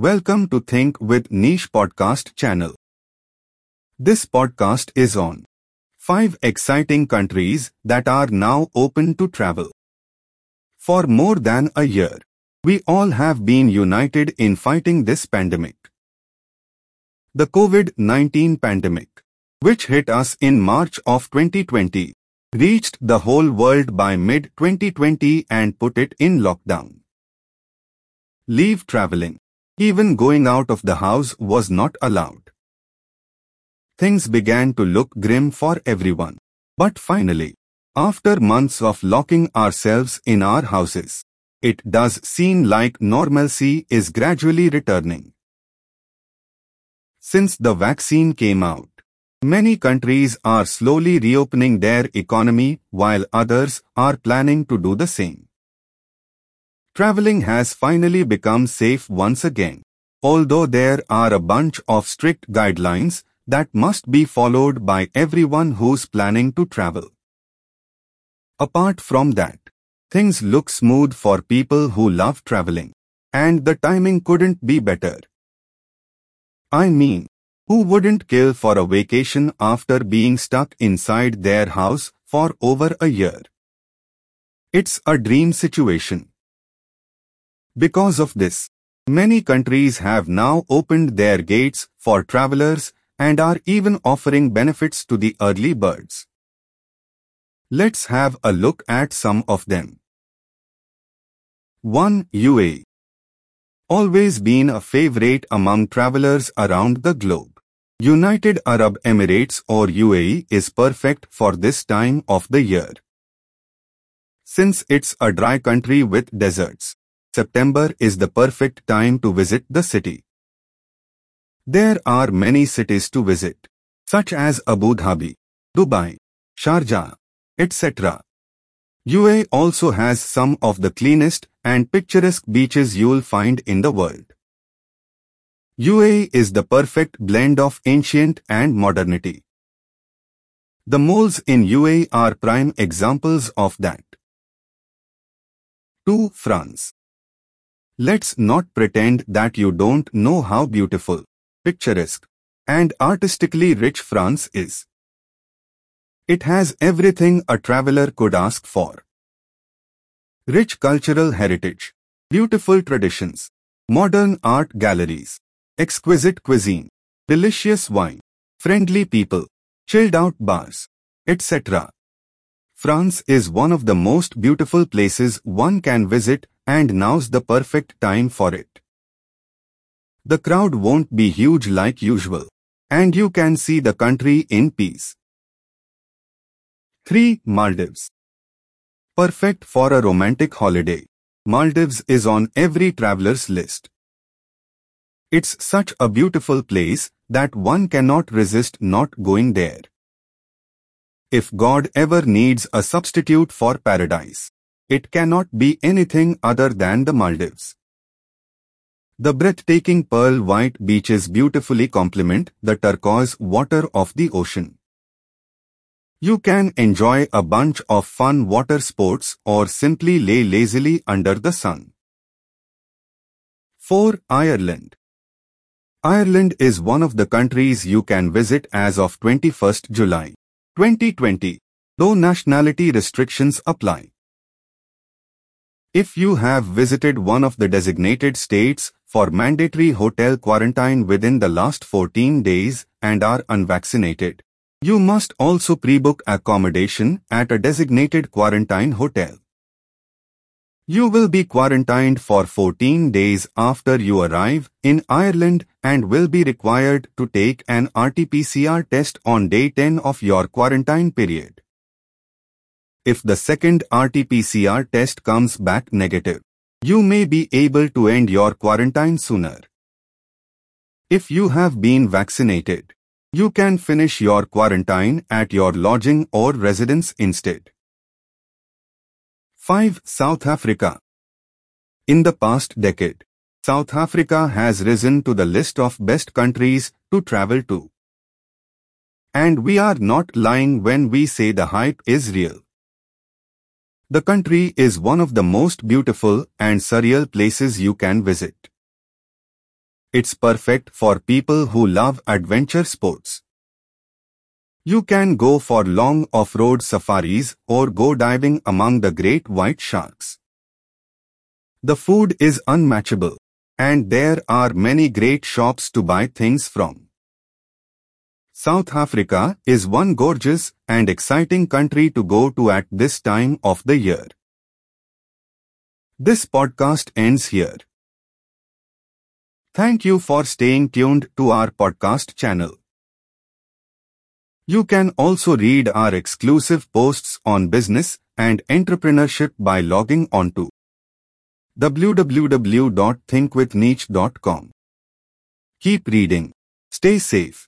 Welcome to Think with Niche podcast channel. This podcast is on 5 exciting countries that are now open to travel. For more than a year, we all have been united in fighting this pandemic. The COVID-19 pandemic, which hit us in March of 2020, reached the whole world by mid-2020 and put it in lockdown. Leave traveling. Even going out of the house was not allowed. Things began to look grim for everyone. But finally, after months of locking ourselves in our houses, it does seem like normalcy is gradually returning. Since the vaccine came out, many countries are slowly reopening their economy while others are planning to do the same. Traveling has finally become safe once again, although there are a bunch of strict guidelines that must be followed by everyone who's planning to travel. Apart from that, things look smooth for people who love traveling, and the timing couldn't be better. I mean, who wouldn't kill for a vacation after being stuck inside their house for over a year? It's a dream situation. Because of this, many countries have now opened their gates for travelers and are even offering benefits to the early birds. Let's have a look at some of them. 1. UAE Always been a favorite among travelers around the globe. United Arab Emirates or UAE is perfect for this time of the year. Since it's a dry country with deserts, September is the perfect time to visit the city. There are many cities to visit, such as Abu Dhabi, Dubai, Sharjah, etc. UAE also has some of the cleanest and picturesque beaches you'll find in the world. UAE is the perfect blend of ancient and modernity. The malls in UAE are prime examples of that. 2. France Let's not pretend that you don't know how beautiful, picturesque, and artistically rich France is. It has everything a traveler could ask for. Rich cultural heritage, beautiful traditions, modern art galleries, exquisite cuisine, delicious wine, friendly people, chilled out bars, etc. France is one of the most beautiful places one can visit and now's the perfect time for it. The crowd won't be huge like usual, and you can see the country in peace. 3. Maldives Perfect for a romantic holiday. Maldives is on every traveler's list. It's such a beautiful place that one cannot resist not going there. If God ever needs a substitute for paradise, it cannot be anything other than the Maldives. The breathtaking pearl white beaches beautifully complement the turquoise water of the ocean. You can enjoy a bunch of fun water sports or simply lay lazily under the sun. 4. Ireland Ireland is one of the countries you can visit as of 21st July 2020, though nationality restrictions apply. If you have visited one of the designated states for mandatory hotel quarantine within the last 14 days and are unvaccinated, you must also pre-book accommodation at a designated quarantine hotel. You will be quarantined for 14 days after you arrive in Ireland and will be required to take an RT-PCR test on day 10 of your quarantine period if the second RT-PCR test comes back negative. You may be able to end your quarantine sooner. If you have been vaccinated, you can finish your quarantine at your lodging or residence instead. 5. South Africa In the past decade, South Africa has risen to the list of best countries to travel to. And we are not lying when we say the hype is real. The country is one of the most beautiful and surreal places you can visit. It's perfect for people who love adventure sports. You can go for long off-road safaris or go diving among the great white sharks. The food is unmatchable, and there are many great shops to buy things from. South Africa is one gorgeous and exciting country to go to at this time of the year. This podcast ends here. Thank you for staying tuned to our podcast channel. You can also read our exclusive posts on business and entrepreneurship by logging on to www.thinkwithniche.com. Keep reading. Stay safe.